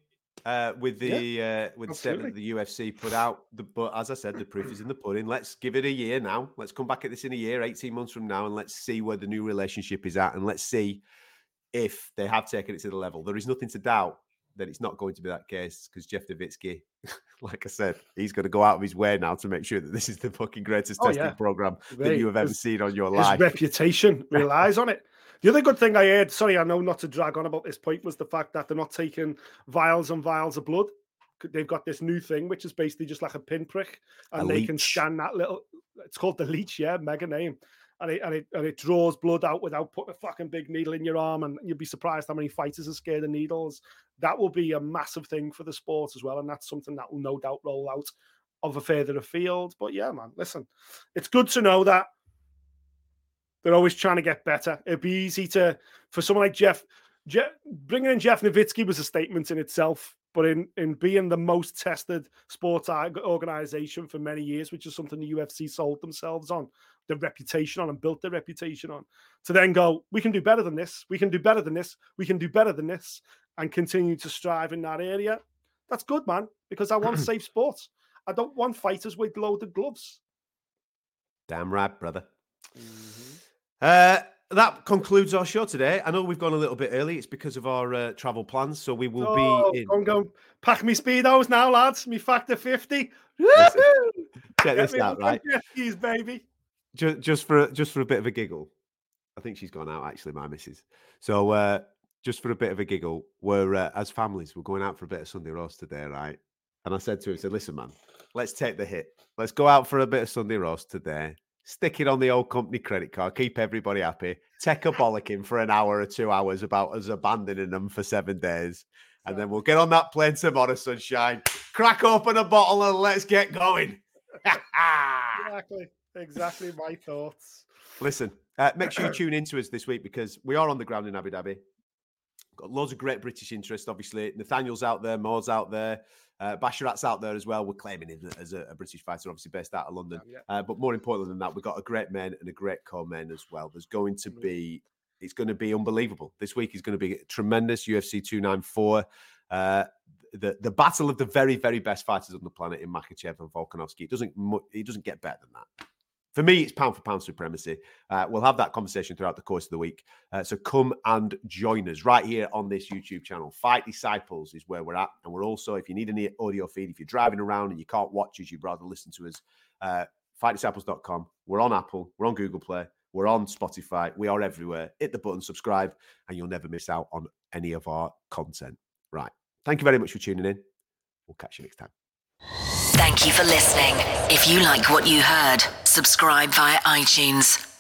uh, with the yeah, uh, with the statement the UFC put out. The, but as I said, the proof is in the pudding. Let's give it a year now. Let's come back at this in a year, 18 months from now, and let's see where the new relationship is at, and let's see if they have taken it to the level. There is nothing to doubt that it's not going to be that case because Jeff Novitzky, like I said, he's going to go out of his way now to make sure that this is the fucking greatest oh, testing yeah. program that you have ever seen on your life. His reputation relies on it. The other good thing I heard, sorry, I know not to drag on about this point, was the fact that they're not taking vials and vials of blood. They've got this new thing, which is basically just like a pinprick, and a they leech. can scan that little. It's called the leech, yeah, mega name and it, and it and it draws blood out without putting a fucking big needle in your arm, and you'd be surprised how many fighters are scared of needles. That will be a massive thing for the sport as well, and that's something that will no doubt roll out of a further afield. But yeah, man, listen, it's good to know that they're always trying to get better. It'd be easy to for someone like Jeff. Jeff bringing in Jeff Novitzky was a statement in itself but in in being the most tested sports organization for many years, which is something the UFC sold themselves on, their reputation on and built their reputation on, to then go, we can do better than this, we can do better than this, we can do better than this, and continue to strive in that area. That's good, man, because I want safe sports. I don't want fighters with loaded gloves. Damn right, brother. Mm-hmm. Uh, that concludes our show today. I know we've gone a little bit early. It's because of our uh, travel plans, so we will oh, be in. I'm going pack me speedos now, lads. Me factor fifty. Check this out, right? Baby. Just, just for just for a bit of a giggle. I think she's gone out. Actually, my missus. So uh, just for a bit of a giggle, we're uh, as families, we're going out for a bit of Sunday roast today, right? And I said to her, I said, "Listen, man, let's take the hit. Let's go out for a bit of Sunday roast today." Stick it on the old company credit card, keep everybody happy, take a bollocking for an hour or two hours about us abandoning them for seven days. And then we'll get on that plane tomorrow, sunshine, crack open a bottle and let's get going. exactly. Exactly my thoughts. Listen, uh, make sure you tune into us this week because we are on the ground in Abu Dhabi. Got loads of great British interest, obviously. Nathaniel's out there, Mo's out there. Uh, Basharat's out there as well. We're claiming him as a, a British fighter, obviously based out of London. Yeah. Uh, but more importantly than that, we've got a great men and a great co-men as well. There's going to be, it's going to be unbelievable. This week is going to be tremendous. UFC 294. Uh, the the battle of the very very best fighters on the planet in Makhachev and Volkanovski. It doesn't it doesn't get better than that for me, it's pound for pound supremacy. Uh, we'll have that conversation throughout the course of the week. Uh, so come and join us right here on this YouTube channel. Fight Disciples is where we're at. And we're also, if you need any audio feed, if you're driving around and you can't watch us, you'd rather listen to us, uh, fightdisciples.com. We're on Apple, we're on Google Play, we're on Spotify, we are everywhere. Hit the button, subscribe, and you'll never miss out on any of our content. Right. Thank you very much for tuning in. We'll catch you next time. Thank you for listening. If you like what you heard, subscribe via iTunes